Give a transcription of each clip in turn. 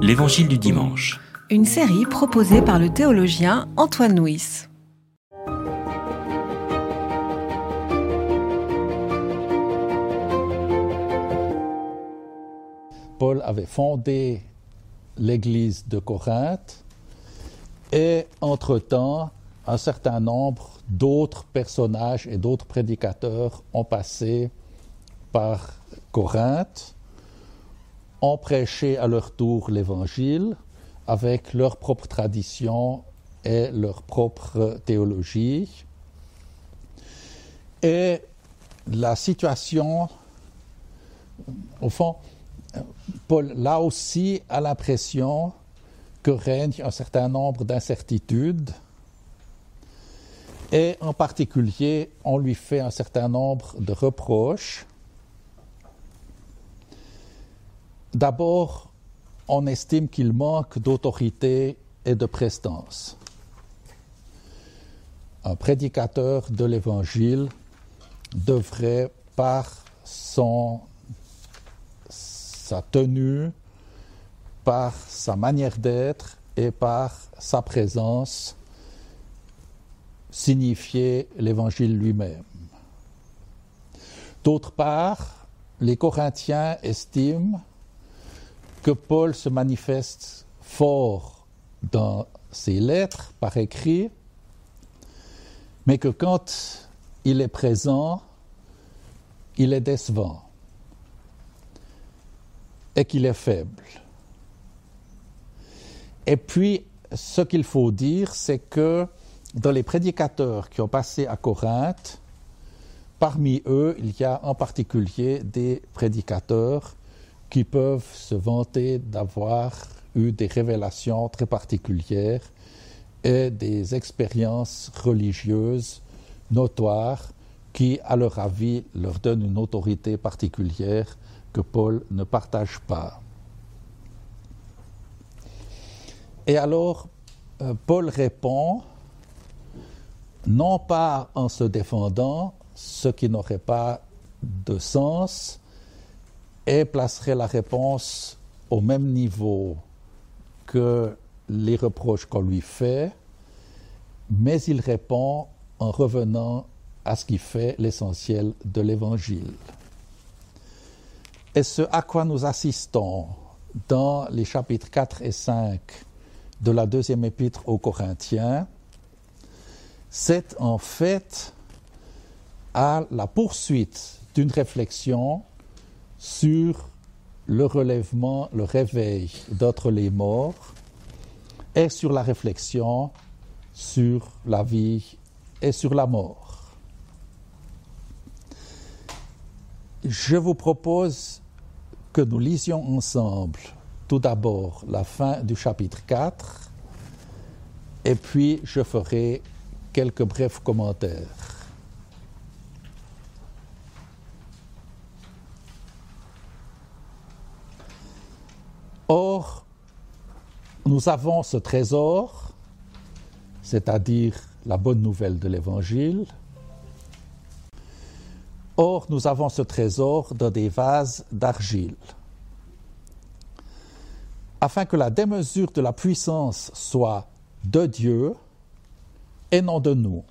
L'Évangile du dimanche. Une série proposée par le théologien Antoine Nuis. Paul avait fondé l'église de Corinthe et entre-temps, un certain nombre d'autres personnages et d'autres prédicateurs ont passé par Corinthe, ont prêché à leur tour l'Évangile avec leur propre tradition et leur propre théologie. Et la situation, au fond, Paul, là aussi, a l'impression que règne un certain nombre d'incertitudes. Et en particulier, on lui fait un certain nombre de reproches. D'abord, on estime qu'il manque d'autorité et de prestance. Un prédicateur de l'Évangile devrait, par sa tenue, par sa manière d'être et par sa présence, signifier l'évangile lui-même. D'autre part, les Corinthiens estiment que Paul se manifeste fort dans ses lettres par écrit, mais que quand il est présent, il est décevant et qu'il est faible. Et puis, ce qu'il faut dire, c'est que dans les prédicateurs qui ont passé à Corinthe, parmi eux, il y a en particulier des prédicateurs qui peuvent se vanter d'avoir eu des révélations très particulières et des expériences religieuses notoires qui, à leur avis, leur donnent une autorité particulière que Paul ne partage pas. Et alors, euh, Paul répond, non pas en se défendant, ce qui n'aurait pas de sens, et placerait la réponse au même niveau que les reproches qu'on lui fait, mais il répond en revenant à ce qui fait l'essentiel de l'Évangile. Et ce à quoi nous assistons dans les chapitres 4 et 5 de la deuxième épître aux Corinthiens, c'est en fait à la poursuite d'une réflexion sur le relèvement, le réveil d'entre les morts et sur la réflexion sur la vie et sur la mort. Je vous propose que nous lisions ensemble tout d'abord la fin du chapitre 4 et puis je ferai quelques brefs commentaires. Or, nous avons ce trésor, c'est-à-dire la bonne nouvelle de l'Évangile. Or, nous avons ce trésor dans des vases d'argile afin que la démesure de la puissance soit de Dieu et non de nous.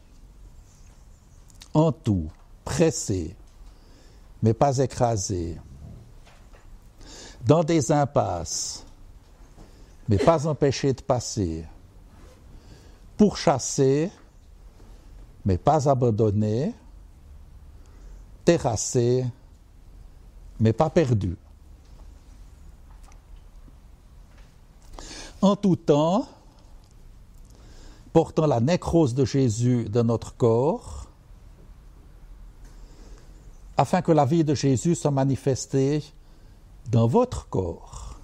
En tout, pressé, mais pas écrasé, dans des impasses, mais pas empêché de passer, pourchassé, mais pas abandonné, terrassé, mais pas perdu. en tout temps, portant la nécrose de Jésus dans notre corps, afin que la vie de Jésus soit manifestée dans votre corps.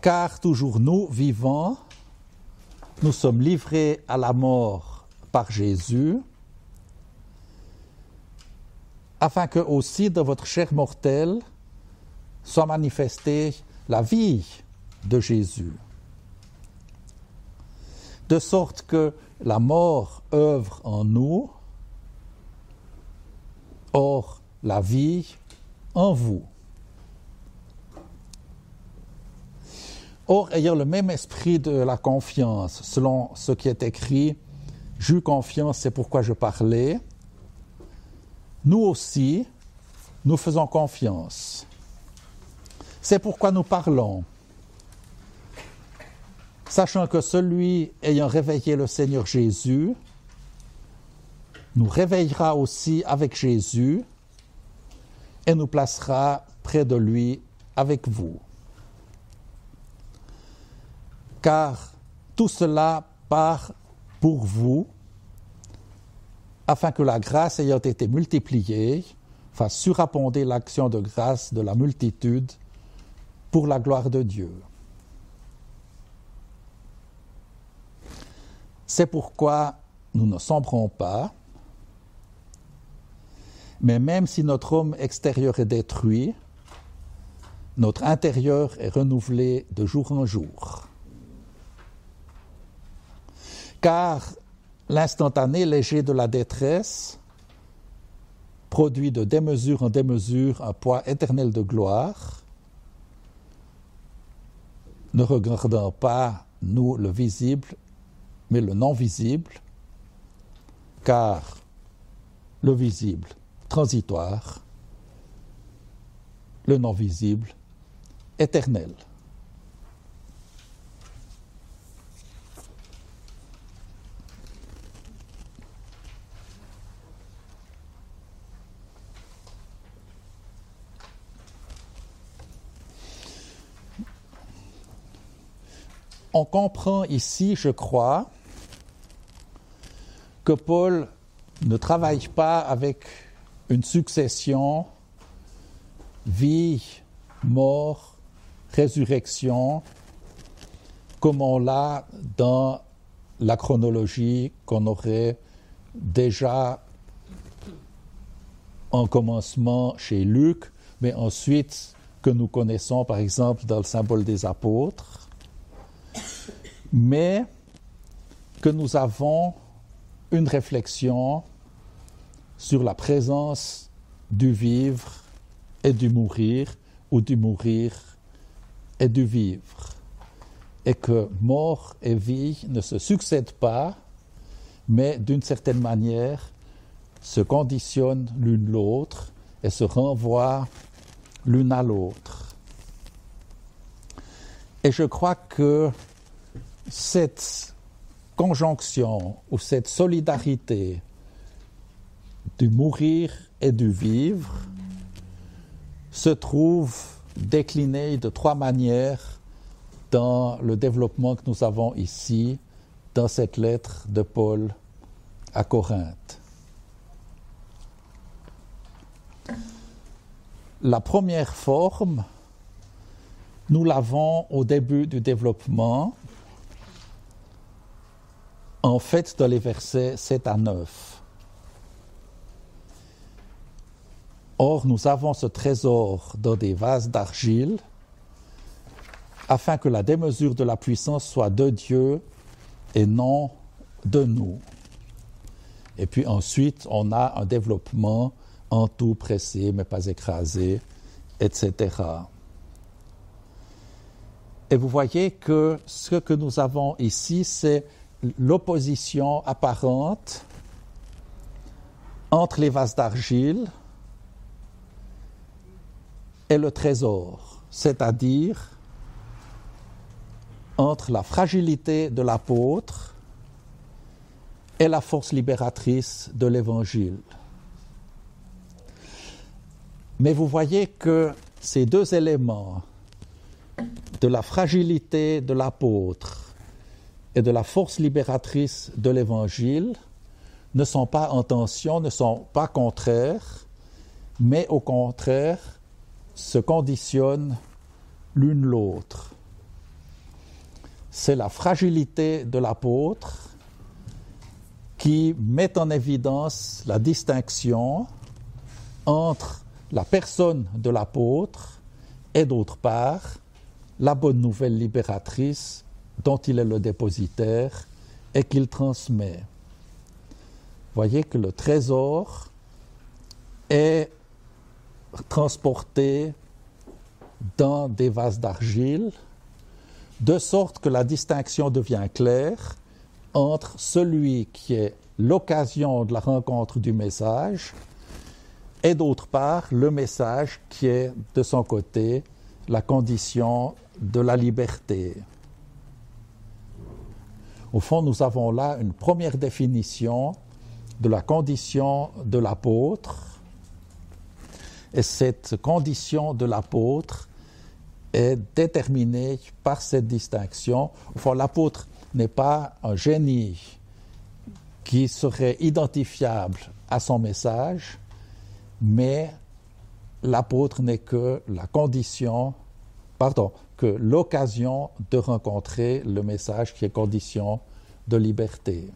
Car toujours nous, vivants, nous sommes livrés à la mort par Jésus, afin que aussi dans votre chair mortelle soit manifestée la vie de Jésus. De sorte que la mort œuvre en nous, or la vie en vous. Or, ayant le même esprit de la confiance, selon ce qui est écrit, j'eus confiance, c'est pourquoi je parlais, nous aussi, nous faisons confiance. C'est pourquoi nous parlons, sachant que celui ayant réveillé le Seigneur Jésus nous réveillera aussi avec Jésus et nous placera près de lui avec vous. Car tout cela part pour vous, afin que la grâce ayant été multipliée fasse surabonder l'action de grâce de la multitude pour la gloire de Dieu. C'est pourquoi nous ne sombrons pas, mais même si notre homme extérieur est détruit, notre intérieur est renouvelé de jour en jour. Car l'instantané léger de la détresse produit de démesure en démesure un poids éternel de gloire, ne regardant pas, nous, le visible, mais le non visible, car le visible transitoire, le non visible éternel. On comprend ici, je crois, que Paul ne travaille pas avec une succession vie, mort, résurrection, comme on l'a dans la chronologie qu'on aurait déjà en commencement chez Luc, mais ensuite que nous connaissons par exemple dans le symbole des apôtres, mais que nous avons une réflexion sur la présence du vivre et du mourir, ou du mourir et du vivre, et que mort et vie ne se succèdent pas, mais d'une certaine manière se conditionnent l'une l'autre et se renvoient l'une à l'autre. Et je crois que cette conjonction ou cette solidarité du mourir et du vivre se trouve déclinée de trois manières dans le développement que nous avons ici dans cette lettre de Paul à Corinthe. La première forme, nous l'avons au début du développement, en fait dans les versets 7 à 9. Or, nous avons ce trésor dans des vases d'argile, afin que la démesure de la puissance soit de Dieu et non de nous. Et puis ensuite, on a un développement en tout pressé, mais pas écrasé, etc. Et vous voyez que ce que nous avons ici, c'est l'opposition apparente entre les vases d'argile, est le trésor, c'est-à-dire entre la fragilité de l'apôtre et la force libératrice de l'Évangile. Mais vous voyez que ces deux éléments de la fragilité de l'apôtre et de la force libératrice de l'Évangile ne sont pas en tension, ne sont pas contraires, mais au contraire se conditionnent l'une l'autre. C'est la fragilité de l'apôtre qui met en évidence la distinction entre la personne de l'apôtre et d'autre part la bonne nouvelle libératrice dont il est le dépositaire et qu'il transmet. Voyez que le trésor est transporté dans des vases d'argile de sorte que la distinction devient claire entre celui qui est l'occasion de la rencontre du message et d'autre part le message qui est de son côté la condition de la liberté. Au fond, nous avons là une première définition de la condition de l'apôtre. Et cette condition de l'apôtre est déterminée par cette distinction. Fond, l'apôtre n'est pas un génie qui serait identifiable à son message, mais l'apôtre n'est que la condition, pardon, que l'occasion de rencontrer le message qui est condition de liberté.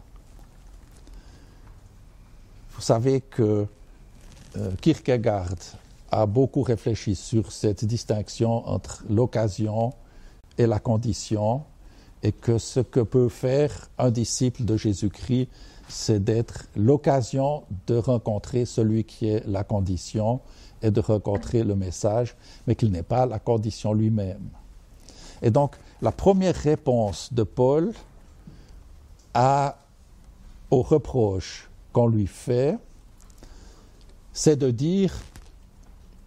Vous savez que euh, Kierkegaard a beaucoup réfléchi sur cette distinction entre l'occasion et la condition, et que ce que peut faire un disciple de Jésus-Christ, c'est d'être l'occasion de rencontrer celui qui est la condition et de rencontrer le message, mais qu'il n'est pas la condition lui-même. Et donc, la première réponse de Paul à, au reproche qu'on lui fait, c'est de dire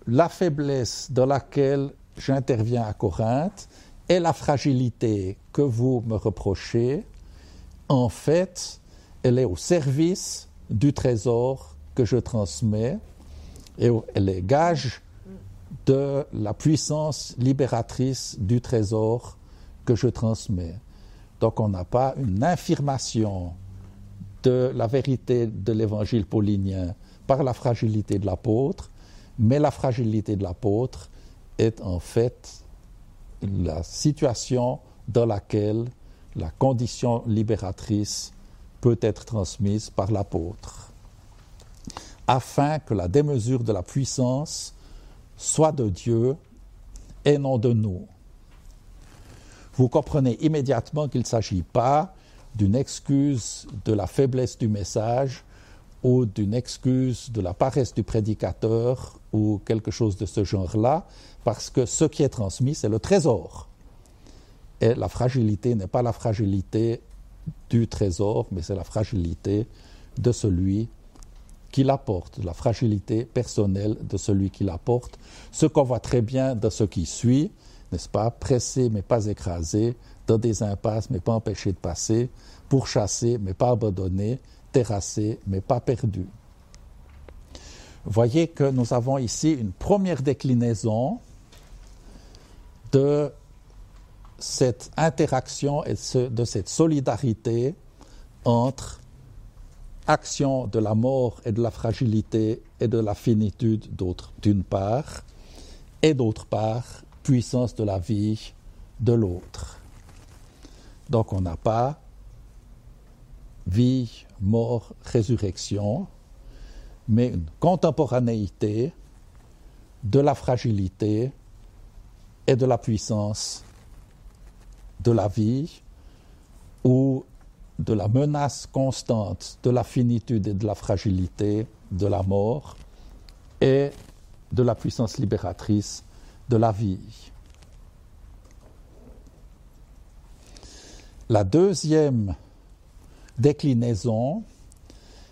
la faiblesse dans laquelle j'interviens à Corinthe et la fragilité que vous me reprochez, en fait, elle est au service du trésor que je transmets et elle est gage de la puissance libératrice du trésor que je transmets. Donc on n'a pas une infirmation de la vérité de l'évangile paulinien par la fragilité de l'apôtre, mais la fragilité de l'apôtre est en fait la situation dans laquelle la condition libératrice peut être transmise par l'apôtre, afin que la démesure de la puissance soit de Dieu et non de nous. Vous comprenez immédiatement qu'il ne s'agit pas d'une excuse de la faiblesse du message ou d'une excuse de la paresse du prédicateur ou quelque chose de ce genre-là, parce que ce qui est transmis, c'est le trésor. Et la fragilité n'est pas la fragilité du trésor, mais c'est la fragilité de celui qui l'apporte, la fragilité personnelle de celui qui l'apporte, ce qu'on voit très bien dans ce qui suit, n'est-ce pas, pressé mais pas écrasé, dans des impasses mais pas empêché de passer, pourchassé mais pas abandonné, terrassé mais pas perdu. Voyez que nous avons ici une première déclinaison de cette interaction et de cette solidarité entre action de la mort et de la fragilité et de la finitude d'une part, et d'autre part, puissance de la vie de l'autre. Donc on n'a pas vie, mort, résurrection, mais une contemporanéité de la fragilité et de la puissance de la vie ou de la menace constante de la finitude et de la fragilité de la mort et de la puissance libératrice de la vie. La deuxième déclinaison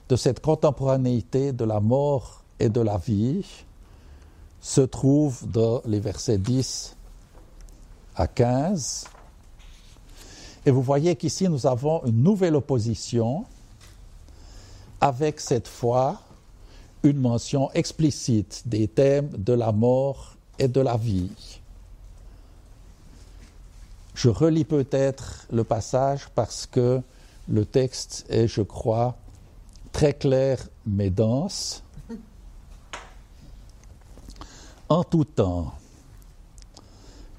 de cette contemporanéité de la mort et de la vie se trouve dans les versets 10 à 15 et vous voyez qu'ici, nous avons une nouvelle opposition avec cette fois une mention explicite des thèmes de la mort et de la vie. Je relis peut-être le passage parce que le texte est, je crois, très clair mais dense. En tout temps,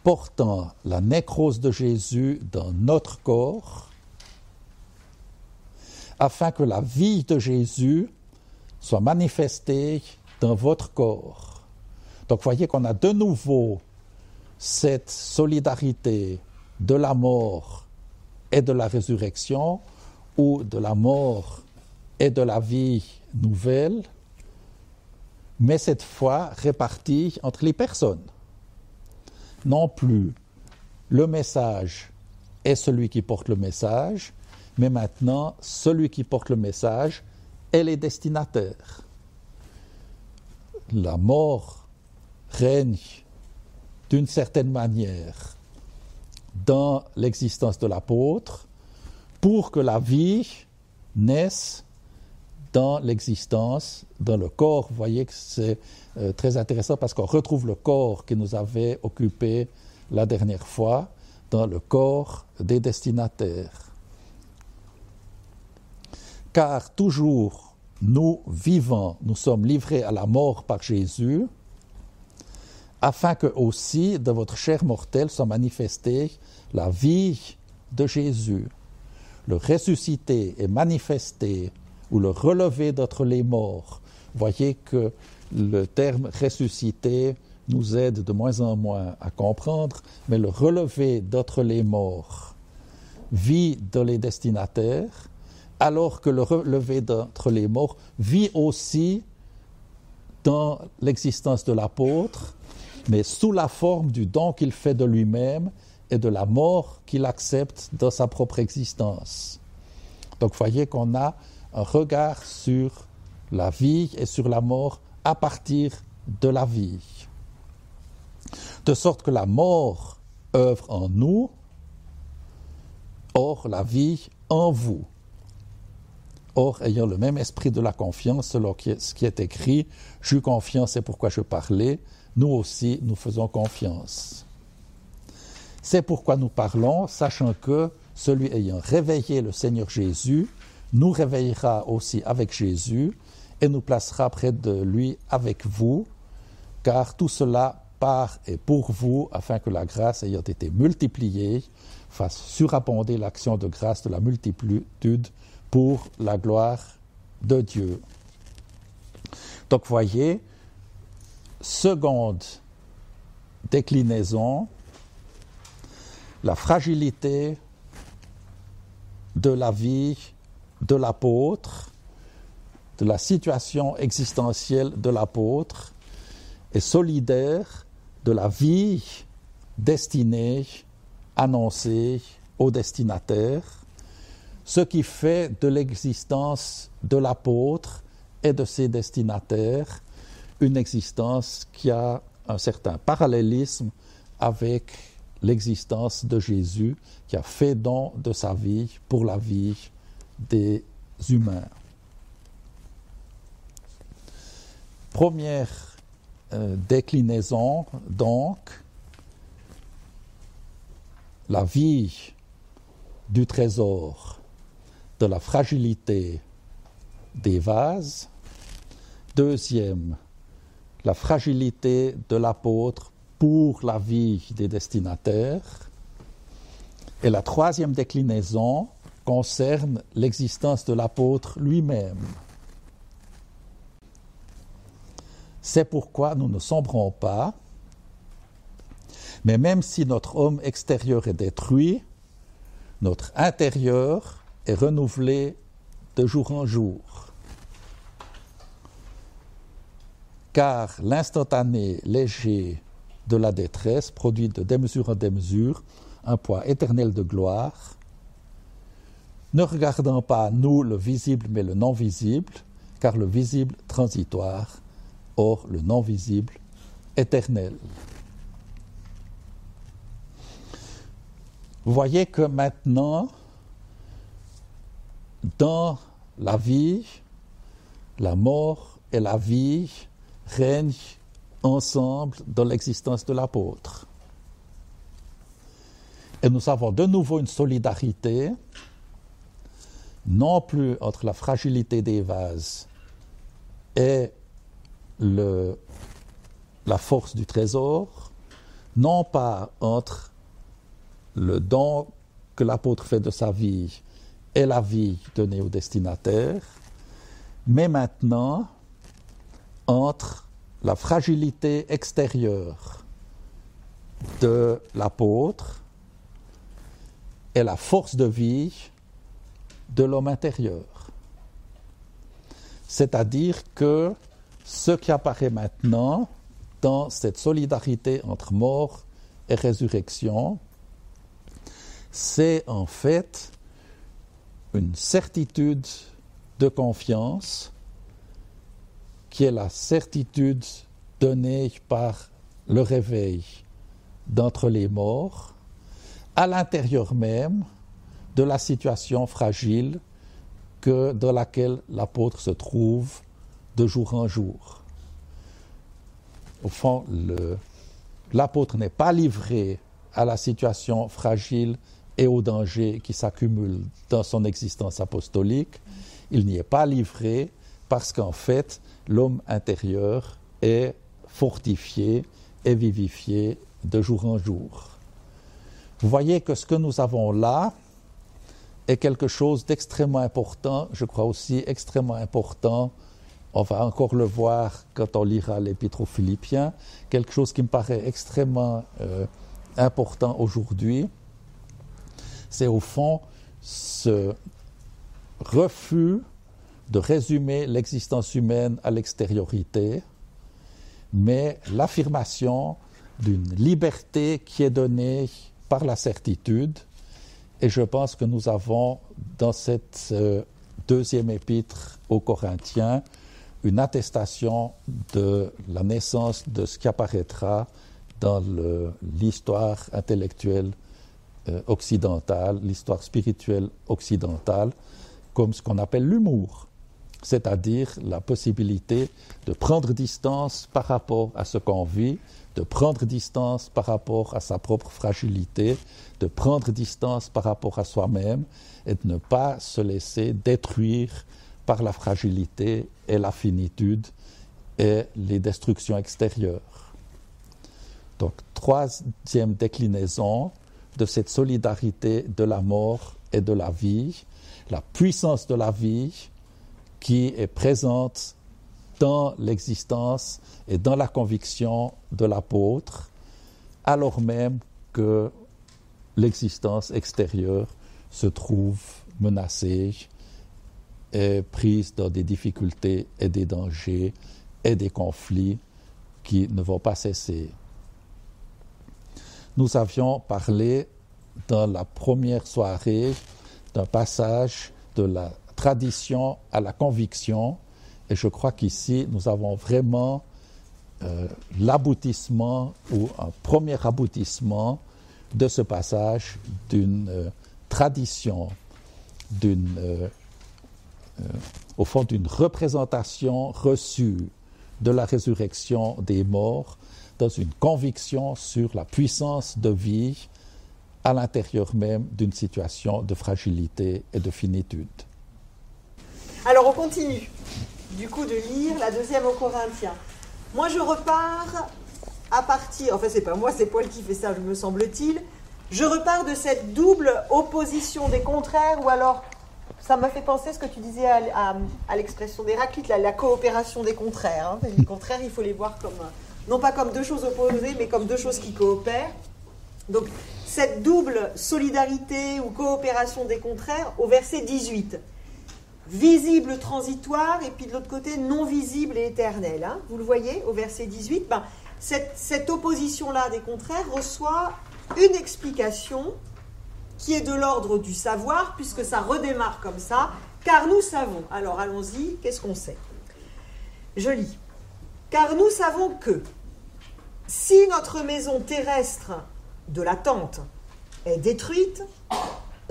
portant la nécrose de Jésus dans notre corps, afin que la vie de Jésus soit manifestée dans votre corps. Donc voyez qu'on a de nouveau cette solidarité de la mort et de la résurrection, ou de la mort et de la vie nouvelle, mais cette fois répartie entre les personnes non plus le message est celui qui porte le message, mais maintenant, celui qui porte le message est les destinataires. La mort règne d'une certaine manière dans l'existence de l'apôtre pour que la vie naisse dans l'existence, dans le corps. Vous voyez que c'est euh, très intéressant parce qu'on retrouve le corps qui nous avait occupé la dernière fois dans le corps des destinataires. Car toujours nous vivants, nous sommes livrés à la mort par Jésus, afin que aussi de votre chair mortelle soit manifestée la vie de Jésus. Le ressuscité est manifesté ou le relevé d'entre les morts. Voyez que le terme ressuscité nous aide de moins en moins à comprendre, mais le relevé d'entre les morts vit dans les destinataires, alors que le relevé d'entre les morts vit aussi dans l'existence de l'apôtre, mais sous la forme du don qu'il fait de lui-même et de la mort qu'il accepte dans sa propre existence. Donc voyez qu'on a un regard sur la vie et sur la mort à partir de la vie de sorte que la mort œuvre en nous, or la vie en vous. Or, ayant le même esprit de la confiance, selon ce qui est écrit, j'eus confiance, c'est pourquoi je parlais, nous aussi nous faisons confiance. C'est pourquoi nous parlons, sachant que celui ayant réveillé le Seigneur Jésus nous réveillera aussi avec Jésus et nous placera près de lui avec vous, car tout cela par et pour vous, afin que la grâce ayant été multipliée fasse surabonder l'action de grâce de la multitude pour la gloire de Dieu. Donc voyez, seconde déclinaison, la fragilité de la vie de l'apôtre, de la situation existentielle de l'apôtre, est solidaire de la vie destinée, annoncée au destinataire, ce qui fait de l'existence de l'apôtre et de ses destinataires une existence qui a un certain parallélisme avec l'existence de Jésus qui a fait don de sa vie pour la vie des humains. Première euh, déclinaison, donc, la vie du trésor, de la fragilité des vases. Deuxième, la fragilité de l'apôtre pour la vie des destinataires. Et la troisième déclinaison concerne l'existence de l'apôtre lui-même. C'est pourquoi nous ne sombrons pas. Mais même si notre homme extérieur est détruit, notre intérieur est renouvelé de jour en jour. Car l'instantané léger de la détresse produit de démesure en démesure un poids éternel de gloire. Ne regardons pas, nous, le visible, mais le non visible, car le visible transitoire Or, le non visible, éternel. Vous voyez que maintenant, dans la vie, la mort et la vie règnent ensemble dans l'existence de l'apôtre. Et nous avons de nouveau une solidarité, non plus entre la fragilité des vases et la force du trésor, non pas entre le don que l'apôtre fait de sa vie et la vie donnée au destinataire, mais maintenant entre la fragilité extérieure de l'apôtre et la force de vie de l'homme intérieur. C'est-à-dire que ce qui apparaît maintenant dans cette solidarité entre mort et résurrection, c'est en fait une certitude de confiance qui est la certitude donnée par le réveil d'entre les morts à l'intérieur même de la situation fragile que dans laquelle l'apôtre se trouve de jour en jour. Au fond, l'apôtre n'est pas livré à la situation fragile et au danger qui s'accumule dans son existence apostolique. Il n'y est pas livré parce qu'en fait, l'homme intérieur est fortifié et vivifié de jour en jour. Vous voyez que ce que nous avons là est quelque chose d'extrêmement important, je crois aussi extrêmement important, on va encore le voir quand on lira l'épître aux Philippiens, quelque chose qui me paraît extrêmement euh, important aujourd'hui, c'est au fond ce refus de résumer l'existence humaine à l'extériorité, mais l'affirmation d'une liberté qui est donnée par la certitude. Et je pense que nous avons dans cette euh, deuxième épître aux Corinthiens une attestation de la naissance de ce qui apparaîtra dans l'histoire intellectuelle euh, occidentale, l'histoire spirituelle occidentale, comme ce qu'on appelle l'humour, c'est-à-dire la possibilité de prendre distance par rapport à ce qu'on vit, de prendre distance par rapport à sa propre fragilité, de prendre distance par rapport à soi-même et de ne pas se laisser détruire par la fragilité et la finitude et les destructions extérieures. Donc, troisième déclinaison de cette solidarité de la mort et de la vie, la puissance de la vie qui est présente dans l'existence et dans la conviction de l'apôtre, alors même que l'existence extérieure se trouve menacée et prise dans des difficultés et des dangers et des conflits qui ne vont pas cesser. Nous avions parlé dans la première soirée d'un passage de la tradition à la conviction et je crois qu'ici, nous avons vraiment euh, l'aboutissement ou un premier aboutissement de ce passage d'une euh, tradition, d'une, euh, au fond, d'une représentation reçue de la résurrection des morts dans une conviction sur la puissance de vie à l'intérieur même d'une situation de fragilité et de finitude. Continue du coup de lire la deuxième aux Corinthiens. Moi je repars à partir, enfin c'est pas moi, c'est Paul qui fait ça, me semble-t-il. Je repars de cette double opposition des contraires, ou alors ça m'a fait penser ce que tu disais à, l'expression d'Héraclite, la, la coopération des contraires. Hein. Les contraires, il faut les voir comme, non pas comme deux choses opposées, mais comme deux choses qui coopèrent. Donc cette double solidarité ou coopération des contraires au verset 18 visible transitoire et puis de l'autre côté non visible et éternel. Hein. Vous le voyez au verset 18 ben, cette, cette opposition-là des contraires reçoit une explication qui est de l'ordre du savoir, puisque ça redémarre comme ça, car nous savons. Alors allons-y, qu'est-ce qu'on sait? Je lis. Car nous savons que si notre maison terrestre de la tente est détruite,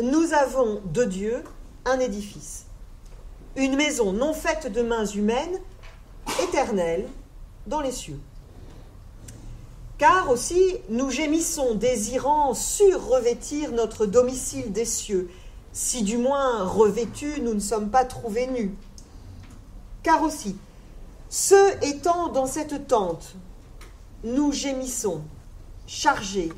nous avons de Dieu un édifice une maison non faite de mains humaines, éternelle, dans les cieux. Car aussi nous gémissons, désirant sur-revêtir notre domicile des cieux, si du moins revêtus nous ne sommes pas trouvés nus. Car aussi, ceux étant dans cette tente, nous gémissons, chargés,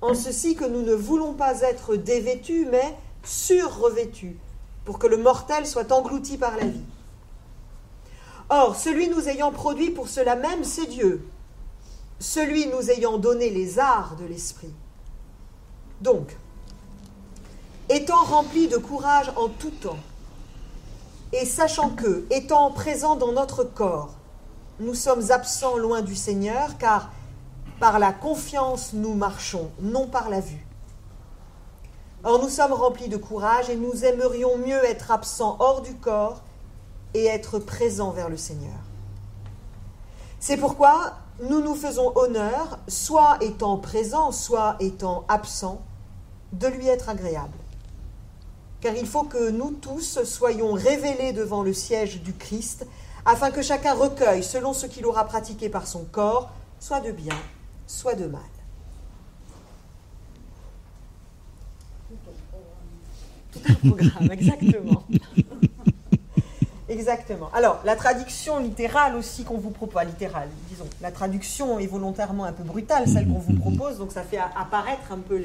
en ceci que nous ne voulons pas être dévêtus, mais sur-revêtus pour que le mortel soit englouti par la vie. Or, celui nous ayant produit pour cela même, c'est Dieu, celui nous ayant donné les arts de l'esprit. Donc, étant remplis de courage en tout temps, et sachant que, étant présents dans notre corps, nous sommes absents loin du Seigneur, car par la confiance nous marchons, non par la vue. Or nous sommes remplis de courage et nous aimerions mieux être absents hors du corps et être présents vers le Seigneur. C'est pourquoi nous nous faisons honneur, soit étant présents, soit étant absents, de lui être agréable. Car il faut que nous tous soyons révélés devant le siège du Christ, afin que chacun recueille, selon ce qu'il aura pratiqué par son corps, soit de bien, soit de mal. Exactement. Exactement. Alors, la traduction littérale aussi qu'on vous propose, littérale, disons, la traduction est volontairement un peu brutale, celle qu'on vous propose, donc ça fait apparaître un peu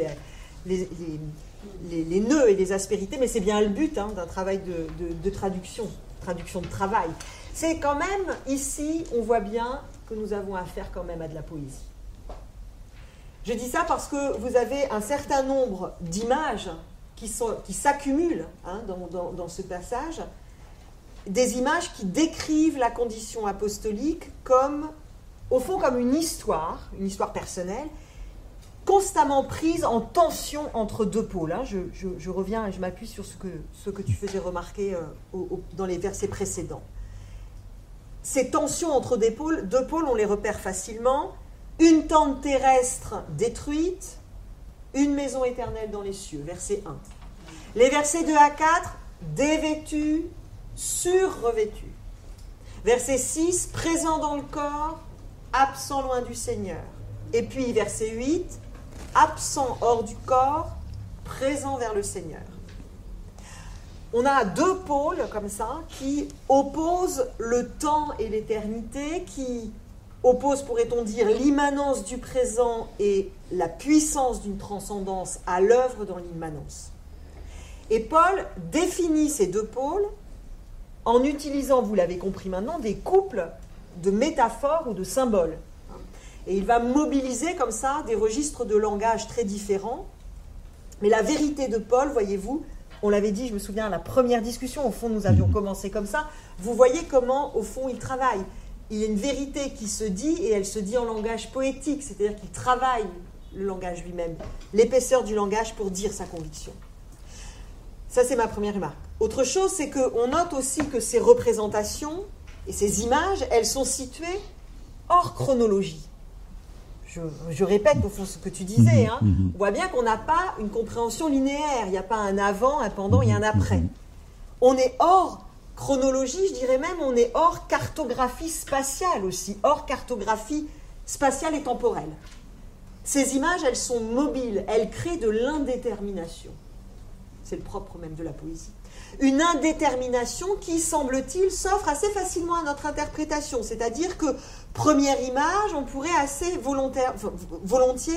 les nœuds et les aspérités, mais c'est bien le but hein, d'un travail de, de, traduction, traduction de travail. C'est quand même, ici, on voit bien que nous avons affaire quand même à de la poésie. Je dis ça parce que vous avez un certain nombre d'images qui, s'accumulent hein, dans, ce passage, des images qui décrivent la condition apostolique comme, au fond, comme une histoire, une histoire personnelle, constamment prise en tension entre deux pôles. Hein. Je, reviens et je m'appuie sur ce que, tu faisais remarquer euh, dans les versets précédents. Ces tensions entre deux pôles, deux pôles, on les repère facilement. Une tente terrestre détruite, une maison éternelle dans les cieux, verset 1. Les versets 2 à 4, dévêtus, surrevêtu. Verset 6, présent dans le corps, absent loin du Seigneur. Et puis verset 8, absent hors du corps, présent vers le Seigneur. On a deux pôles comme ça qui opposent le temps et l'éternité, qui opposent, pourrait-on dire, l'immanence du présent et la puissance d'une transcendance à l'œuvre dans l'immanence. Et Paul définit ces deux pôles en utilisant, vous l'avez compris maintenant, des couples de métaphores ou de symboles. Et il va mobiliser comme ça des registres de langage très différents. Mais la vérité de Paul, voyez-vous, on l'avait dit, je me souviens, à la première discussion, au fond, nous avions mhm. commencé comme ça. Vous voyez comment, au fond, il travaille. Il y a une vérité qui se dit et elle se dit en langage poétique, c'est-à-dire qu'il travaille le langage lui-même, l'épaisseur du langage pour dire sa conviction. Ça, c'est ma première remarque. Autre chose, c'est qu'on note aussi que ces représentations et ces images, elles sont situées hors chronologie. Je, répète au fond ce que tu disais. Hein. Mhm, mhm. On voit bien qu'on n'a pas une compréhension linéaire. Il n'y a pas un avant, un pendant et un mhm, après. On est hors chronologie, je dirais même, on est hors cartographie spatiale aussi, hors cartographie spatiale et temporelle. Ces images, elles sont mobiles, elles créent de l'indétermination. C'est le propre même de la poésie une indétermination qui, semble-t-il, s'offre assez facilement à notre interprétation. C'est-à-dire que, première image, on pourrait assez volontiers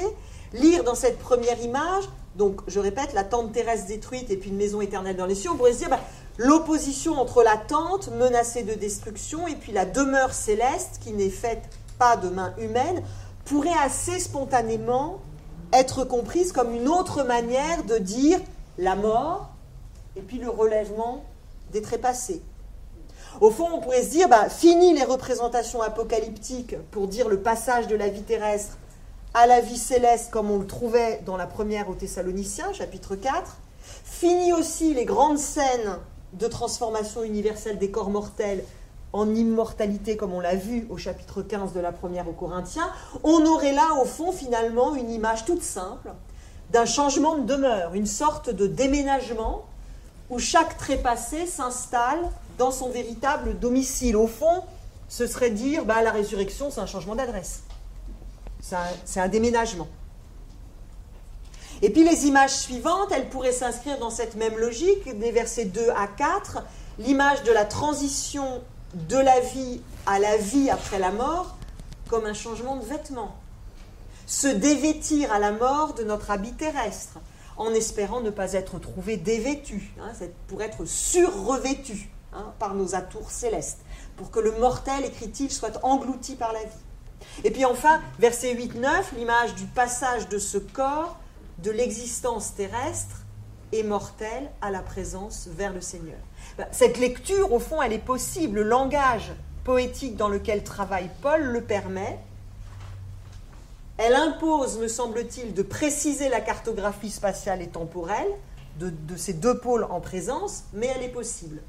lire dans cette première image, donc je répète, la tente terrestre détruite et puis une maison éternelle dans les cieux, on pourrait se dire bah, l'opposition entre la tente menacée de destruction et puis la demeure céleste qui n'est faite pas de main humaine pourrait assez spontanément être comprise comme une autre manière de dire la mort et puis le relèvement des trépassés. Au fond, on pourrait se dire, bah, fini les représentations apocalyptiques pour dire le passage de la vie terrestre à la vie céleste comme on le trouvait dans la première aux Thessaloniciens, chapitre 4. Fini aussi les grandes scènes de transformation universelle des corps mortels en immortalité comme on l'a vu au chapitre 15 de la première aux Corinthiens. On aurait là au fond finalement une image toute simple d'un changement de demeure, une sorte de déménagement où chaque trépassé s'installe dans son véritable domicile. Au fond, ce serait dire, bah, la résurrection, c'est un changement d'adresse. C'est un, déménagement. Et puis les images suivantes, elles pourraient s'inscrire dans cette même logique, des versets 2 à 4, l'image de la transition de la vie à la vie après la mort, comme un changement de vêtements. Se dévêtir à la mort de notre habit terrestre, en espérant ne pas être trouvé dévêtu, hein, pour être surrevêtu hein, par nos atours célestes, pour que le mortel, écrit-il, soit englouti par la vie. Et puis enfin, verset 8-9, l'image du passage de ce corps de l'existence terrestre et mortelle à la présence vers le Seigneur. Ben, cette lecture, au fond, elle est possible. Le langage poétique dans lequel travaille Paul le permet, elle impose, me semble-t-il, de préciser la cartographie spatiale et temporelle de, ces deux pôles en présence, mais elle est possible.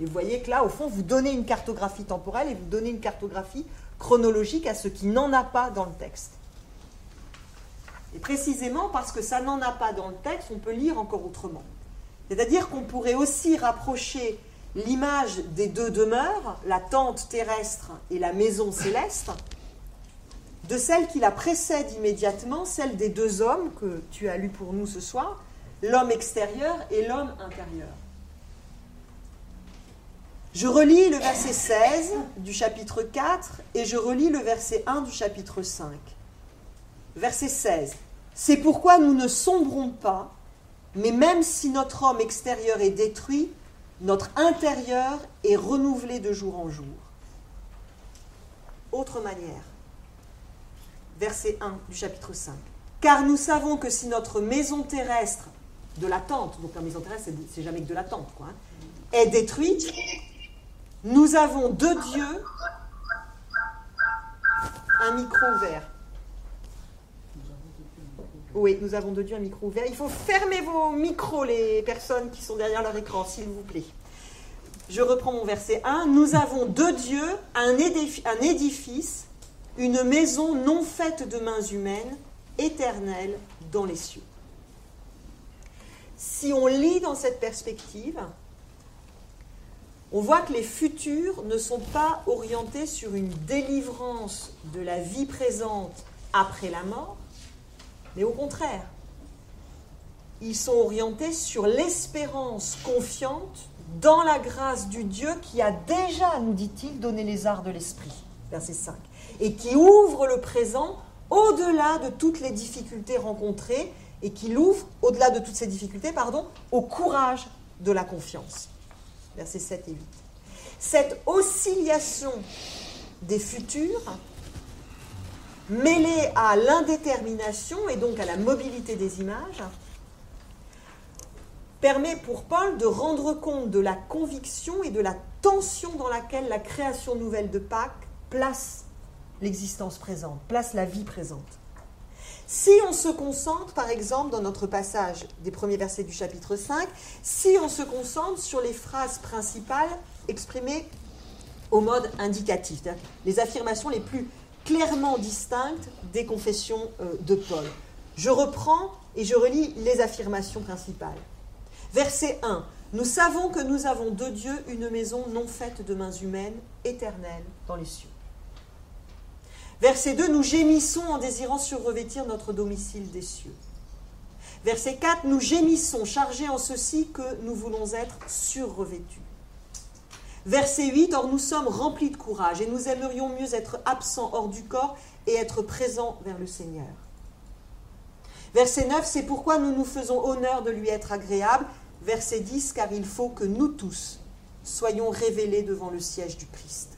Et vous voyez que là, au fond, vous donnez une cartographie temporelle et vous donnez une cartographie chronologique à ce qui n'en a pas dans le texte. Et précisément parce que ça n'en a pas dans le texte, on peut lire encore autrement. C'est-à-dire qu'on pourrait aussi rapprocher l'image des deux demeures, la tente terrestre et la maison céleste, de celle qui la précède immédiatement, celle des deux hommes que tu as lu pour nous ce soir, l'homme extérieur et l'homme intérieur. Je relis le verset 16 du chapitre 4 et je relis le verset 1 du chapitre 5. Verset 16. C'est pourquoi nous ne sombrons pas, mais même si notre homme extérieur est détruit, notre intérieur est renouvelé de jour en jour. Autre manière. Verset 1 du chapitre 5. Car nous savons que si notre maison terrestre de la tente, donc la maison terrestre, c'est jamais que de la tente, quoi, hein, est détruite, nous avons de Dieu un micro ouvert. Oui, nous avons de Dieu un micro ouvert. Il faut fermer vos micros, les personnes qui sont derrière leur écran, s'il vous plaît. Je reprends mon verset 1. Nous avons de Dieu un édifice, une maison non faite de mains humaines, éternelle dans les cieux. Si on lit dans cette perspective, on voit que les futurs ne sont pas orientés sur une délivrance de la vie présente après la mort, mais au contraire, ils sont orientés sur l'espérance confiante dans la grâce du Dieu qui a déjà, nous dit-il, donné les arts de l'esprit, verset 5, et qui ouvre le présent au-delà de toutes les difficultés rencontrées et qui l'ouvre, au-delà de toutes ces difficultés, pardon, au courage de la confiance. Versets 7 et 8. Cette oscillation des futurs mêlée à l'indétermination et donc à la mobilité des images, permet pour Paul de rendre compte de la conviction et de la tension dans laquelle la création nouvelle de Pâques place l'existence présente, place la vie présente. Si on se concentre, par exemple, dans notre passage des premiers versets du chapitre 5, si on se concentre sur les phrases principales exprimées au mode indicatif, les affirmations les plus clairement distinctes des confessions euh, de Paul. Je reprends et je relis les affirmations principales. Verset 1. Nous savons que nous avons de Dieu une maison non faite de mains humaines, éternelle dans les cieux. Verset 2. Nous gémissons en désirant surrevêtir notre domicile des cieux. Verset 4. Nous gémissons, chargés en ceci que nous voulons être surrevêtus. Verset 8, Or nous sommes remplis de courage et nous aimerions mieux être absents hors du corps et être présents vers le Seigneur. Verset 9, C'est pourquoi nous nous faisons honneur de lui être agréable. Verset 10, Car il faut que nous tous soyons révélés devant le siège du Christ.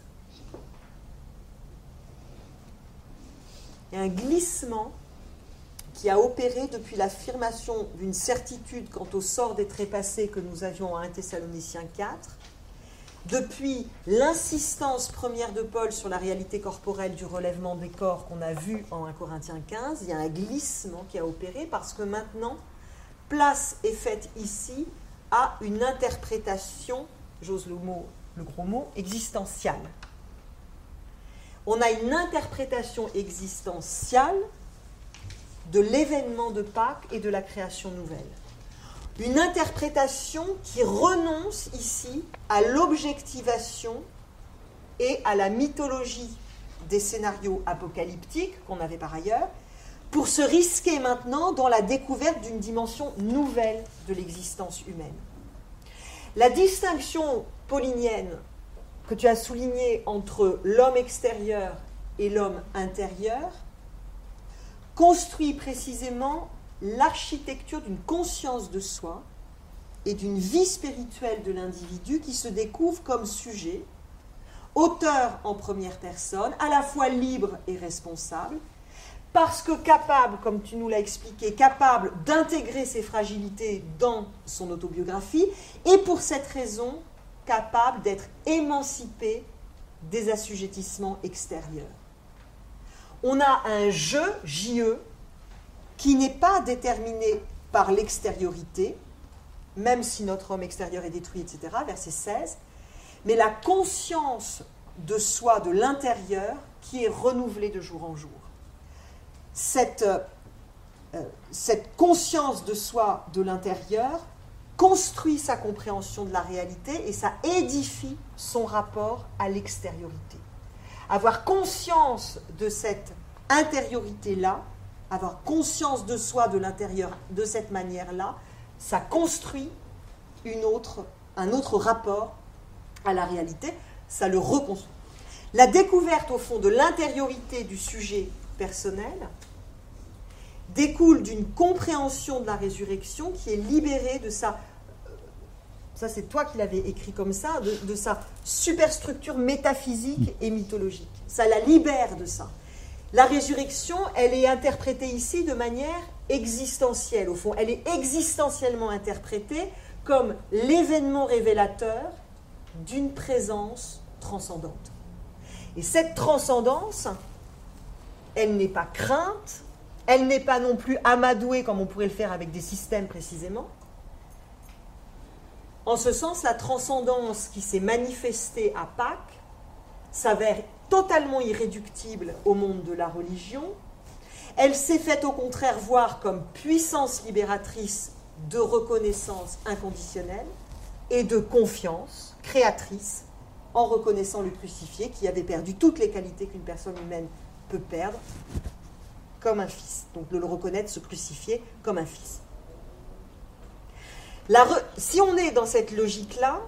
Il y a un glissement qui a opéré depuis l'affirmation d'une certitude quant au sort des trépassés que nous avions à 1 Thessaloniciens 4 depuis l'insistance première de Paul sur la réalité corporelle du relèvement des corps qu'on a vu en 1 Corinthiens 15, il y a un glissement qui a opéré parce que maintenant, place est faite ici à une interprétation, j'ose le, mot, le gros mot, existentielle. On a une interprétation existentielle de l'événement de Pâques et de la création nouvelle une interprétation qui renonce ici à l'objectivation et à la mythologie des scénarios apocalyptiques qu'on avait par ailleurs, pour se risquer maintenant dans la découverte d'une dimension nouvelle de l'existence humaine. La distinction paulinienne que tu as soulignée entre l'homme extérieur et l'homme intérieur construit précisément l'architecture d'une conscience de soi et d'une vie spirituelle de l'individu qui se découvre comme sujet, auteur en première personne, à la fois libre et responsable, parce que capable, comme tu nous l'as expliqué, capable d'intégrer ses fragilités dans son autobiographie, et pour cette raison, capable d'être émancipé des assujettissements extérieurs. On a un jeu, JE, qui n'est pas déterminé par l'extériorité, même si notre homme extérieur est détruit, etc., verset 16, mais la conscience de soi, de l'intérieur, qui est renouvelée de jour en jour. Cette, euh, cette conscience de soi, de l'intérieur, construit sa compréhension de la réalité et ça édifie son rapport à l'extériorité. Avoir conscience de cette intériorité-là, avoir conscience de soi, de l'intérieur, de cette manière-là, ça construit une autre, un autre rapport à la réalité, ça le reconstruit. La découverte, au fond, de l'intériorité du sujet personnel découle d'une compréhension de la résurrection qui est libérée de sa ça c'est toi qui l'avais écrit comme ça, de, sa superstructure métaphysique et mythologique. Ça la libère de ça. La résurrection, elle est interprétée ici de manière existentielle, au fond. Elle est existentiellement interprétée comme l'événement révélateur d'une présence transcendante. Et cette transcendance, elle n'est pas crainte, elle n'est pas non plus amadouée comme on pourrait le faire avec des systèmes précisément, en ce sens, la transcendance qui s'est manifestée à Pâques s'avère totalement irréductible au monde de la religion. Elle s'est faite au contraire voir comme puissance libératrice de reconnaissance inconditionnelle et de confiance créatrice en reconnaissant le crucifié qui avait perdu toutes les qualités qu'une personne humaine peut perdre comme un fils. Donc de le reconnaître, se crucifier comme un fils si on est dans cette logique-là,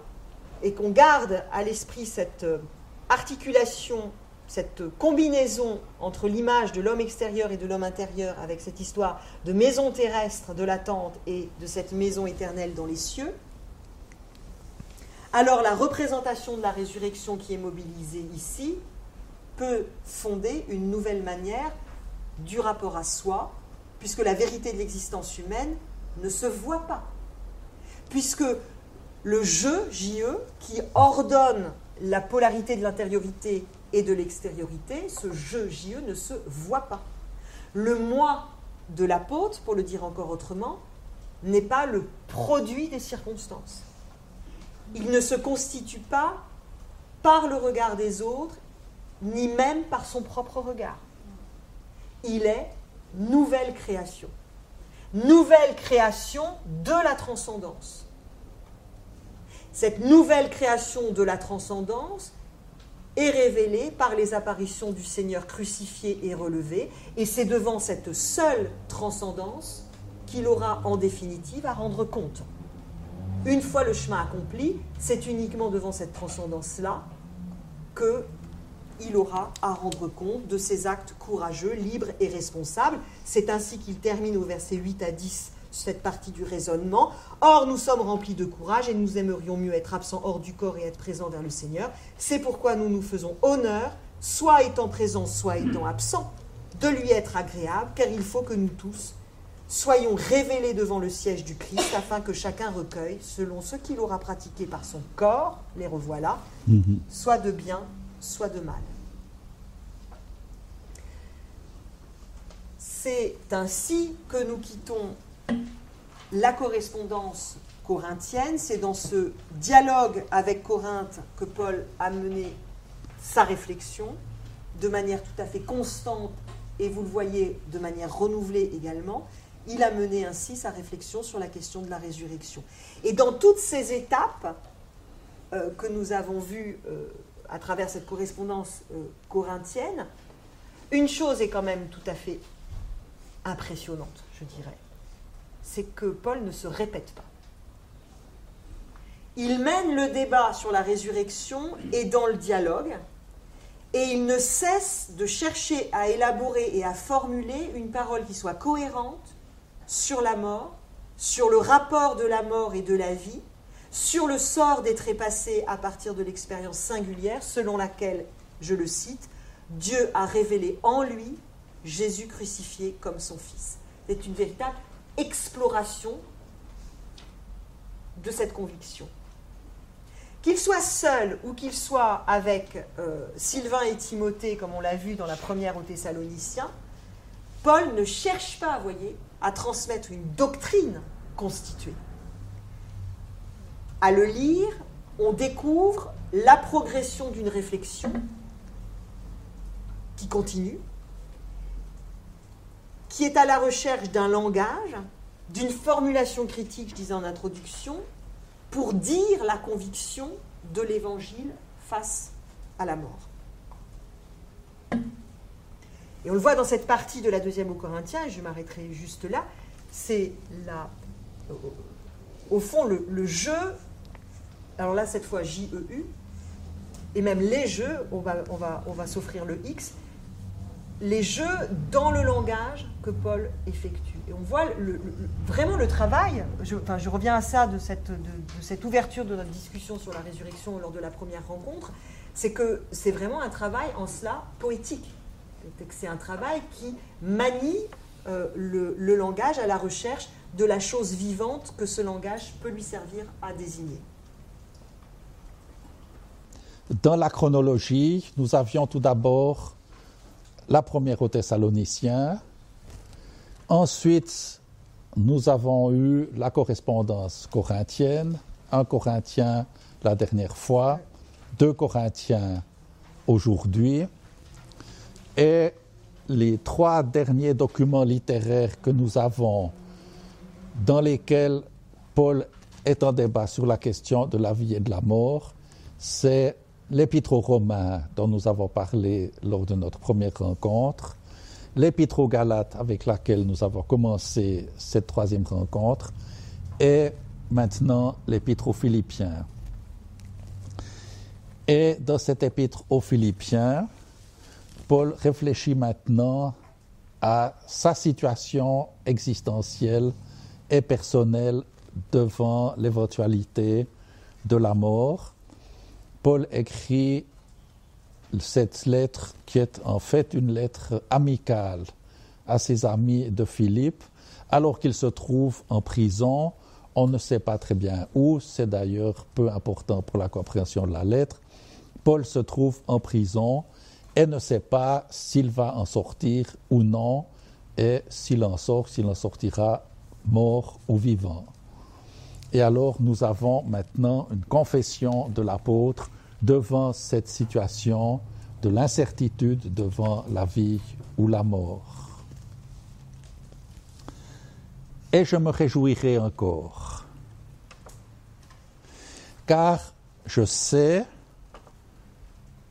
et qu'on garde à l'esprit cette euh, articulation, cette combinaison entre l'image de l'homme extérieur et de l'homme intérieur, avec cette histoire de maison terrestre de l'attente et de cette maison éternelle dans les cieux, alors la représentation de la résurrection qui est mobilisée ici peut fonder une nouvelle manière du rapport à soi, puisque la vérité de l'existence humaine ne se voit pas. Puisque le jeu, JE, qui ordonne la polarité de l'intériorité et de l'extériorité, ce jeu JE ne se voit pas. Le moi de l'apôtre, pour le dire encore autrement, n'est pas le produit des circonstances. Il ne se constitue pas par le regard des autres, ni même par son propre regard. Il est nouvelle création nouvelle création de la transcendance. Cette nouvelle création de la transcendance est révélée par les apparitions du Seigneur crucifié et relevé, et c'est devant cette seule transcendance qu'il aura en définitive à rendre compte. Une fois le chemin accompli, c'est uniquement devant cette transcendance-là que il aura à rendre compte de ses actes courageux, libres et responsables. C'est ainsi qu'il termine au verset 8 à 10 cette partie du raisonnement. Or, nous sommes remplis de courage et nous aimerions mieux être absents hors du corps et être présents vers le Seigneur. C'est pourquoi nous nous faisons honneur, soit étant présents, soit étant absents, de lui être agréable, car il faut que nous tous soyons révélés devant le siège du Christ, afin que chacun recueille, selon ce qu'il aura pratiqué par son corps, les revoilà, mhm. soit de bien, soit de mal. C'est ainsi que nous quittons la correspondance corinthienne, c'est dans ce dialogue avec Corinthe que Paul a mené sa réflexion de manière tout à fait constante et vous le voyez de manière renouvelée également. Il a mené ainsi sa réflexion sur la question de la résurrection. Et dans toutes ces étapes euh, que nous avons vues euh, à travers cette correspondance euh, corinthienne, une chose est quand même tout à fait impressionnante, je dirais. C'est que Paul ne se répète pas. Il mène le débat sur la résurrection et dans le dialogue, et il ne cesse de chercher à élaborer et à formuler une parole qui soit cohérente sur la mort, sur le rapport de la mort et de la vie, sur le sort des trépassés à partir de l'expérience singulière selon laquelle, je le cite, Dieu a révélé en lui Jésus crucifié comme son Fils. C'est une véritable exploration de cette conviction. Qu'il soit seul ou qu'il soit avec euh, Sylvain et Timothée, comme on l'a vu dans la première aux Thessaloniciens, Paul ne cherche pas, voyez, à transmettre une doctrine constituée À le lire, on découvre la progression d'une réflexion qui continue, qui est à la recherche d'un langage, d'une formulation critique, je disais en introduction, pour dire la conviction de l'évangile face à la mort. Et on le voit dans cette partie de la deuxième aux Corinthiens, et je m'arrêterai juste là, c'est au fond le, jeu, alors là cette fois J-E-U, et même les jeux, on va, on va, on va s'offrir le X, les jeux dans le langage que Paul effectue. Et on voit vraiment le travail, je, enfin, je reviens à ça de cette, ouverture de notre discussion sur la résurrection lors de la première rencontre, c'est que c'est vraiment un travail en cela poétique. C'est un travail qui manie euh, le langage à la recherche de la chose vivante que ce langage peut lui servir à désigner. Dans la chronologie, nous avions tout d'abord la première aux Thessaloniciens. Ensuite, nous avons eu la correspondance corinthienne, un Corinthien la dernière fois, deux Corinthiens aujourd'hui. Et les trois derniers documents littéraires que nous avons, dans lesquels Paul est en débat sur la question de la vie et de la mort, c'est l'Épître aux Romains dont nous avons parlé lors de notre première rencontre, l'Épître aux Galates avec laquelle nous avons commencé cette troisième rencontre, et maintenant l'Épître aux Philippiens. Et dans cet Épître aux Philippiens, Paul réfléchit maintenant à sa situation existentielle et personnelle devant l'éventualité de la mort Paul écrit cette lettre qui est en fait une lettre amicale à ses amis de Philippe, alors qu'il se trouve en prison. On ne sait pas très bien où, c'est d'ailleurs peu important pour la compréhension de la lettre. Paul se trouve en prison et ne sait pas s'il va en sortir ou non, et s'il en sort, s'il en sortira mort ou vivant. Et alors nous avons maintenant une confession de l'apôtre devant cette situation de l'incertitude devant la vie ou la mort. Et je me réjouirai encore, car je sais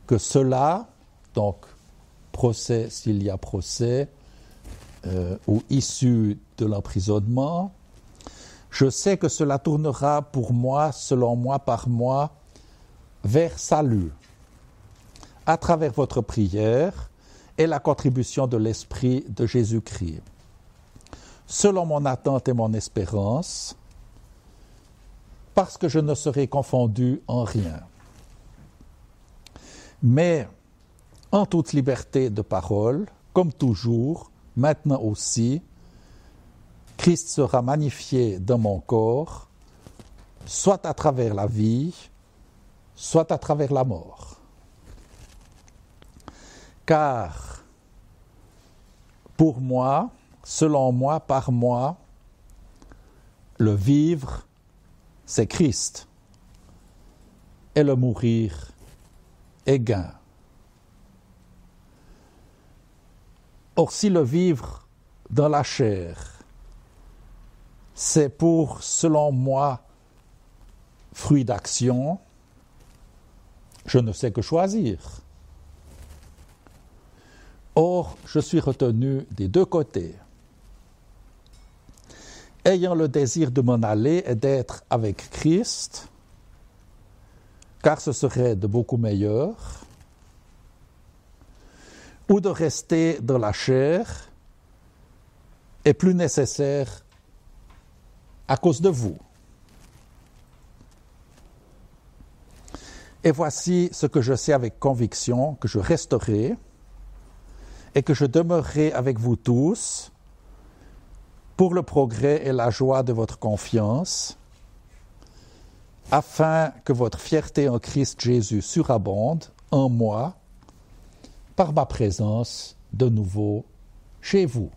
que cela, donc procès s'il y a procès, euh, ou issu de l'emprisonnement, je sais que cela tournera pour moi, selon moi, par moi, vers salut à travers votre prière et la contribution de l'Esprit de Jésus-Christ. Selon mon attente et mon espérance, parce que je ne serai confondu en rien. Mais en toute liberté de parole, comme toujours, maintenant aussi, Christ sera magnifié dans mon corps, soit à travers la vie, soit à travers la mort. Car pour moi, selon moi, par moi, le vivre, c'est Christ, et le mourir est gain. Or, si le vivre dans la chair, c'est pour, selon moi, fruit d'action, je ne sais que choisir. Or, je suis retenu des deux côtés. Ayant le désir de m'en aller et d'être avec Christ, car ce serait de beaucoup meilleur, ou de rester dans la chair est plus nécessaire à cause de vous. Et voici ce que je sais avec conviction, que je resterai et que je demeurerai avec vous tous pour le progrès et la joie de votre confiance, afin que votre fierté en Christ Jésus surabonde en moi par ma présence de nouveau chez vous.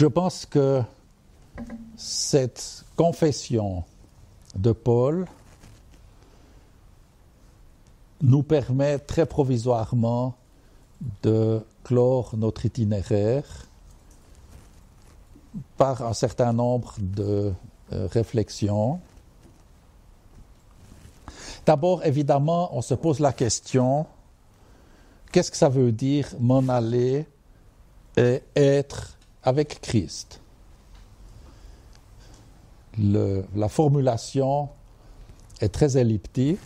Je pense que cette confession de Paul nous permet très provisoirement de clore notre itinéraire par un certain nombre de euh, réflexions. D'abord, évidemment, on se pose la question, qu'est-ce que ça veut dire m'en aller et être avec Christ La formulation est très elliptique.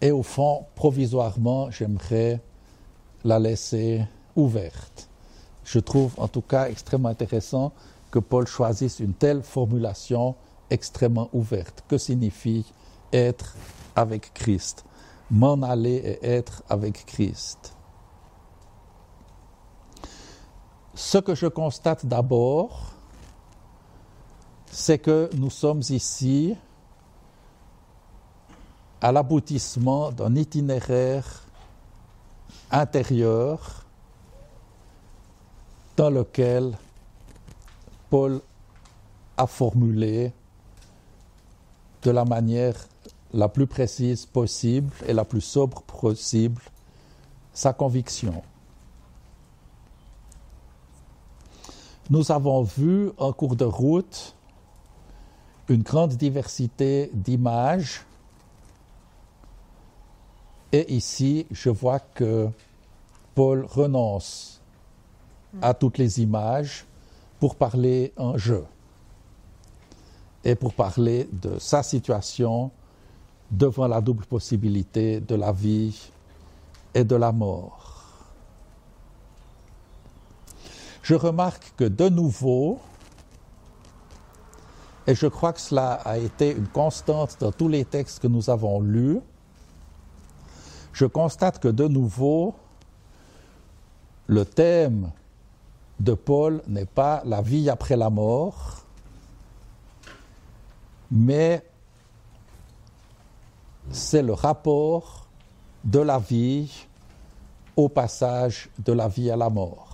Et au fond, provisoirement, j'aimerais la laisser ouverte. Je trouve en tout cas extrêmement intéressant que Paul choisisse une telle formulation extrêmement ouverte. Que signifie être avec Christ? M'en aller et être avec Christ. Ce que je constate d'abord, c'est que nous sommes ici à l'aboutissement d'un itinéraire intérieur dans lequel Paul a formulé de la manière la plus précise possible et la plus sobre possible sa conviction. Nous avons vu en cours de route une grande diversité d'images et ici, je vois que Paul renonce à toutes les images pour parler en jeu et pour parler de sa situation devant la double possibilité de la vie et de la mort. Je remarque que de nouveau, et je crois que cela a été une constante dans tous les textes que nous avons lus, je constate que de nouveau, le thème de Paul n'est pas la vie après la mort, mais c'est le rapport de la vie au passage de la vie à la mort.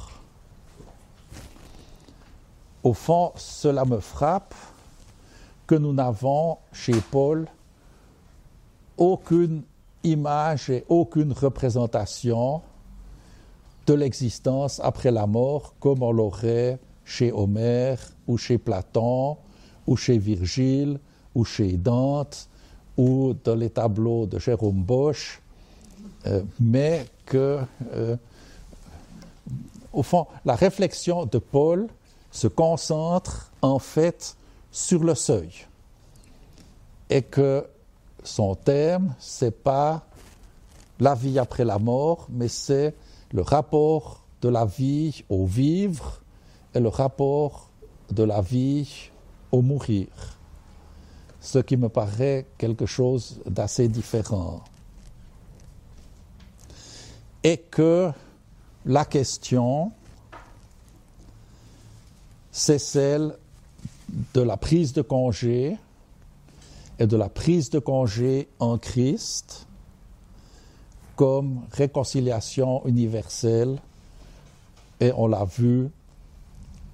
Au fond, cela me frappe que nous n'avons chez Paul aucune image et aucune représentation de l'existence après la mort comme on l'aurait chez Homère ou chez Platon ou chez Virgile ou chez Dante ou dans les tableaux de Jérôme Bosch, euh, mais que, euh, au fond, la réflexion de Paul se concentre en fait sur le seuil et que son thème, c'est pas la vie après la mort, mais c'est le rapport de la vie au vivre et le rapport de la vie au mourir. Ce qui me paraît quelque chose d'assez différent. Et que la question, c'est celle de la prise de congé et de la prise de congé en Christ comme réconciliation universelle, et on l'a vu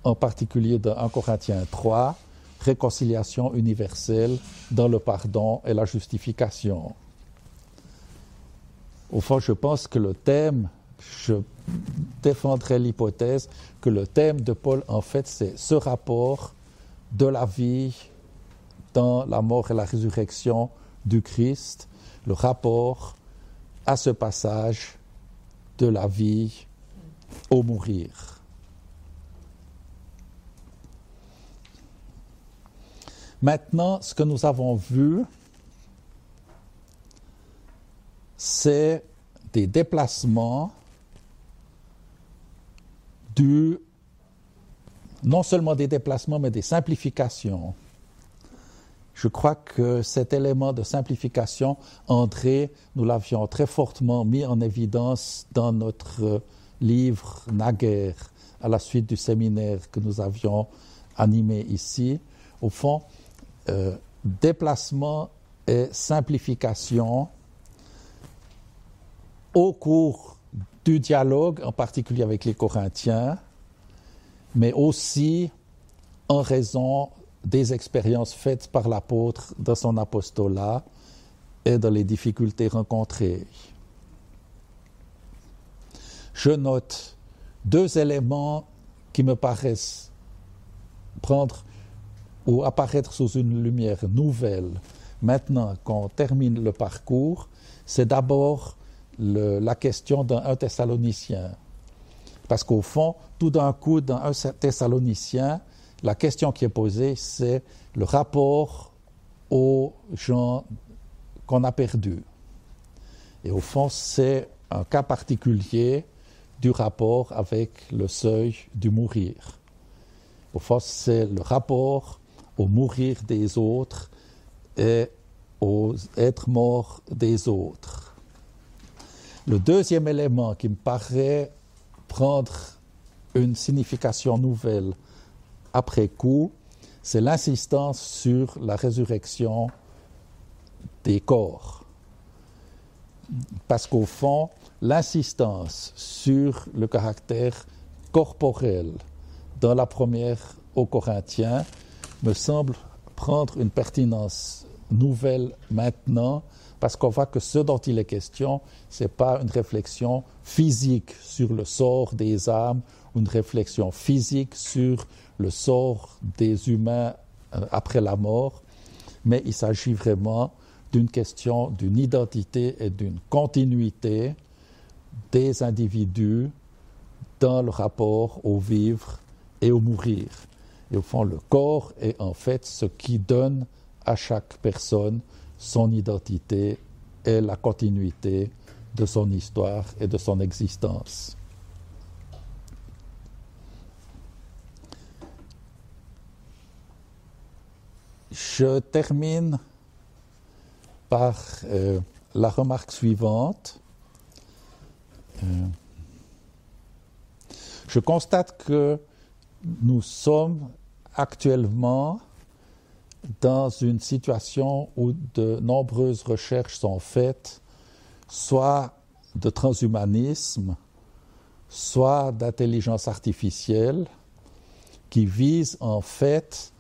en particulier dans 1 Corinthiens 3, réconciliation universelle dans le pardon et la justification. Au fond, je pense que le thème, je défendrai l'hypothèse que le thème de Paul, en fait, c'est ce rapport de la vie dans la mort et la résurrection du Christ, le rapport à ce passage de la vie au mourir. Maintenant, ce que nous avons vu, c'est des déplacements du, non seulement des déplacements, mais des simplifications je crois que cet élément de simplification, André, nous l'avions très fortement mis en évidence dans notre livre Naguère, à la suite du séminaire que nous avions animé ici. Au fond, euh, déplacement et simplification au cours du dialogue, en particulier avec les Corinthiens, mais aussi en raison des expériences faites par l'apôtre dans son apostolat et dans les difficultés rencontrées. Je note deux éléments qui me paraissent prendre ou apparaître sous une lumière nouvelle maintenant qu'on termine le parcours. C'est d'abord la question d'un Thessalonicien. Parce qu'au fond, tout d'un coup, dans un Thessalonicien, la question qui est posée, c'est le rapport aux gens qu'on a perdus. Et au fond, c'est un cas particulier du rapport avec le seuil du mourir. Au fond, c'est le rapport au mourir des autres et au être mort des autres. Le deuxième élément qui me paraît prendre une signification nouvelle après coup, c'est l'insistance sur la résurrection des corps. Parce qu'au fond, l'insistance sur le caractère corporel dans la première aux Corinthiens me semble prendre une pertinence nouvelle maintenant, parce qu'on voit que ce dont il est question, ce n'est pas une réflexion physique sur le sort des âmes, une réflexion physique sur le sort des humains euh, après la mort, mais il s'agit vraiment d'une question d'une identité et d'une continuité des individus dans le rapport au vivre et au mourir. Et au fond, le corps est en fait ce qui donne à chaque personne son identité et la continuité de son histoire et de son existence. Je termine par euh, la remarque suivante. Euh, je constate que nous sommes actuellement dans une situation où de nombreuses recherches sont faites, soit de transhumanisme, soit d'intelligence artificielle, qui visent en fait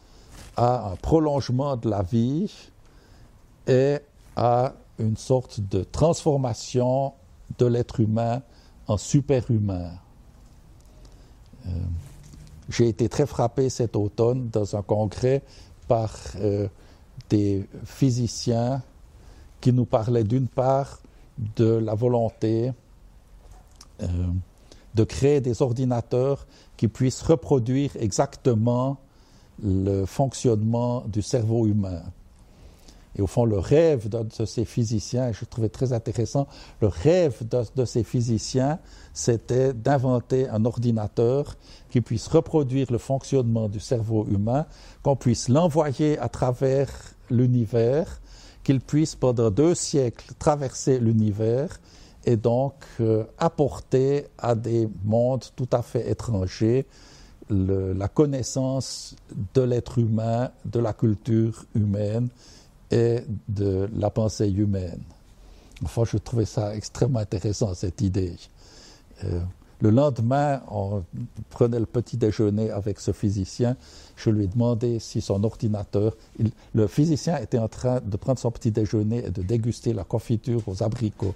à un prolongement de la vie et à une sorte de transformation de l'être humain en superhumain. Euh, j'ai été très frappé cet automne dans un congrès par euh, des physiciens qui nous parlaient d'une part de la volonté euh, de créer des ordinateurs qui puissent reproduire exactement le fonctionnement du cerveau humain. Et au fond, le rêve de, ces physiciens, et je trouvais très intéressant, le rêve de, ces physiciens, c'était d'inventer un ordinateur qui puisse reproduire le fonctionnement du cerveau humain, qu'on puisse l'envoyer à travers l'univers, qu'il puisse pendant deux siècles traverser l'univers et donc euh, apporter à des mondes tout à fait étrangers la connaissance de l'être humain, de la culture humaine et de la pensée humaine. Enfin, je trouvais ça extrêmement intéressant, cette idée. Euh, le lendemain, on prenait le petit déjeuner avec ce physicien. Je lui ai demandé si son ordinateur. le physicien était en train de prendre son petit déjeuner et de déguster la confiture aux abricots.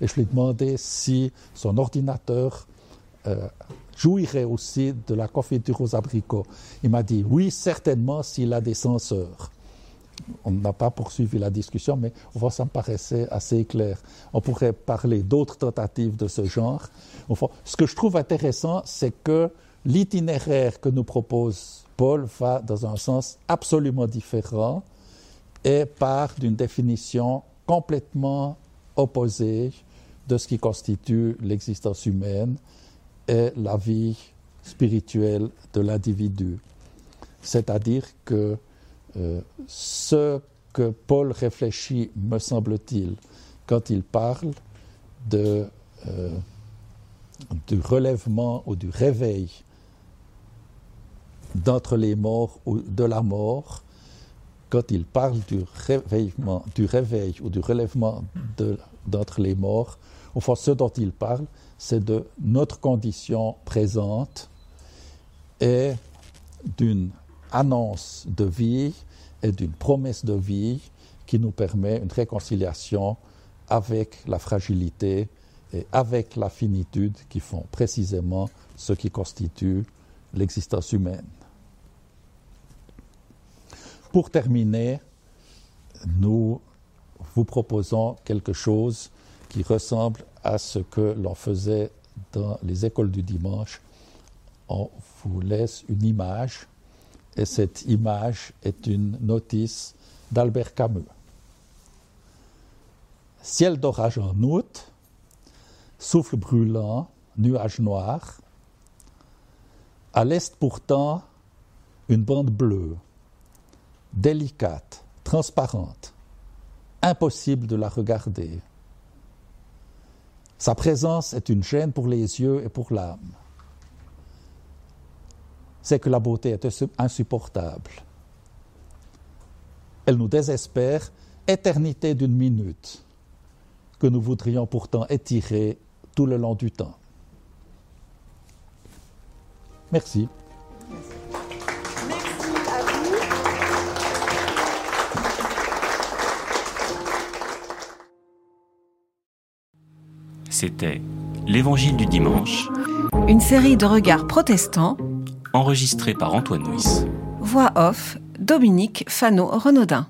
Et je lui ai demandé si son ordinateur euh, jouirait aussi de la confiture aux abricots. Il m'a dit oui, certainement s'il a des senseurs on n'a pas poursuivi la discussion, mais ça me paraissait assez clair. On pourrait parler d'autres tentatives de ce genre. ce que je trouve intéressant, c'est que l'itinéraire que nous propose Paul va dans un sens absolument différent et part d'une définition complètement opposée de ce qui constitue l'existence humaine et la vie spirituelle de l'individu. C'est-à-dire que euh, ce que Paul réfléchit, me semble-t-il, quand il parle euh, du relèvement ou du réveil d'entre les morts ou de la mort, quand il parle du, du réveil ou du relèvement d'entre les morts, au fond, ce dont il parle, c'est de notre condition présente et d'une annonce de vie et d'une promesse de vie qui nous permet une réconciliation avec la fragilité et avec la finitude qui font précisément ce qui constitue l'existence humaine. Pour terminer, nous vous proposons quelque chose qui ressemble à ce que l'on faisait dans les écoles du dimanche. On vous laisse une image et cette image est une notice d'Albert Camus. Ciel d'orage en août, souffle brûlant, nuage noir. À l'est pourtant, une bande bleue, délicate, transparente, impossible de la regarder. Sa présence est une gêne pour les yeux et pour l'âme. C'est que la beauté est insupportable. Elle nous désespère, éternité d'une minute, que nous voudrions pourtant étirer tout le long du temps. Merci. C'était L'Évangile du dimanche. Une série de regards protestants. Enregistré par Antoine Nuis. Voix off, Dominique Fano-Renaudin.